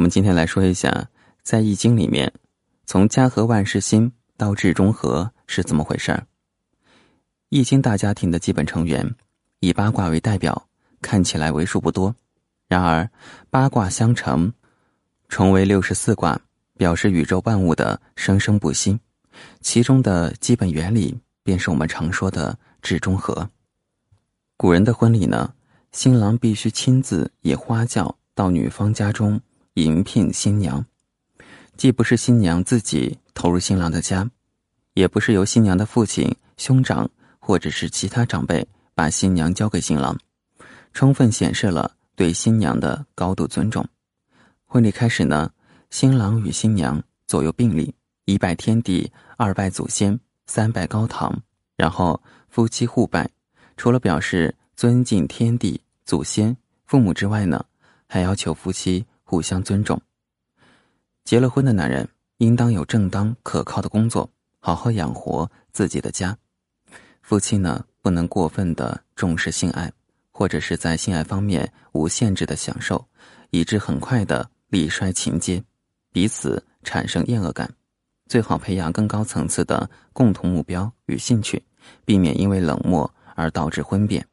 我们今天来说一下，在《易经》里面，从家和万事兴到至中和是怎么回事儿。易经大家庭的基本成员，以八卦为代表，看起来为数不多。然而，八卦相乘，重为六十四卦，表示宇宙万物的生生不息。其中的基本原理，便是我们常说的至中和。古人的婚礼呢，新郎必须亲自以花轿到女方家中。迎聘新娘，既不是新娘自己投入新郎的家，也不是由新娘的父亲、兄长或者是其他长辈把新娘交给新郎，充分显示了对新娘的高度尊重。婚礼开始呢，新郎与新娘左右并立，一拜天地，二拜祖先，三拜高堂，然后夫妻互拜。除了表示尊敬天地、祖先、父母之外呢，还要求夫妻。互相尊重。结了婚的男人应当有正当可靠的工作，好好养活自己的家。夫妻呢，不能过分的重视性爱，或者是在性爱方面无限制的享受，以致很快的力衰情竭，彼此产生厌恶感。最好培养更高层次的共同目标与兴趣，避免因为冷漠而导致婚变。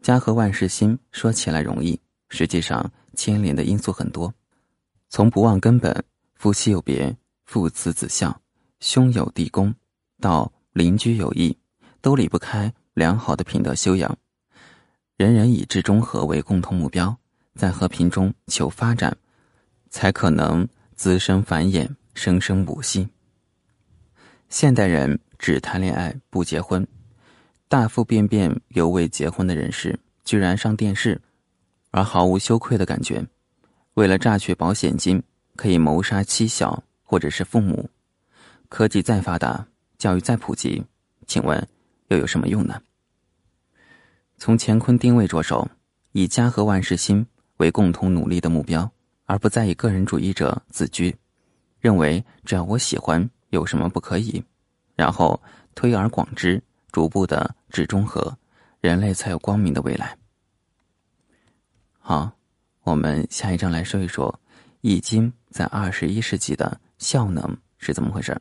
家和万事兴说起来容易，实际上。牵连的因素很多，从不忘根本、夫妻有别、父慈子孝、兄友弟恭，到邻居友谊，都离不开良好的品德修养。人人以至中和为共同目标，在和平中求发展，才可能滋生繁衍，生生不息。现代人只谈恋爱不结婚，大腹便便犹未结婚的人士，居然上电视。而毫无羞愧的感觉，为了榨取保险金，可以谋杀妻小或者是父母。科技再发达，教育再普及，请问又有什么用呢？从乾坤定位着手，以家和万事兴为共同努力的目标，而不再以个人主义者自居，认为只要我喜欢，有什么不可以？然后推而广之，逐步的至中和，人类才有光明的未来。好，我们下一章来说一说《易经》在二十一世纪的效能是怎么回事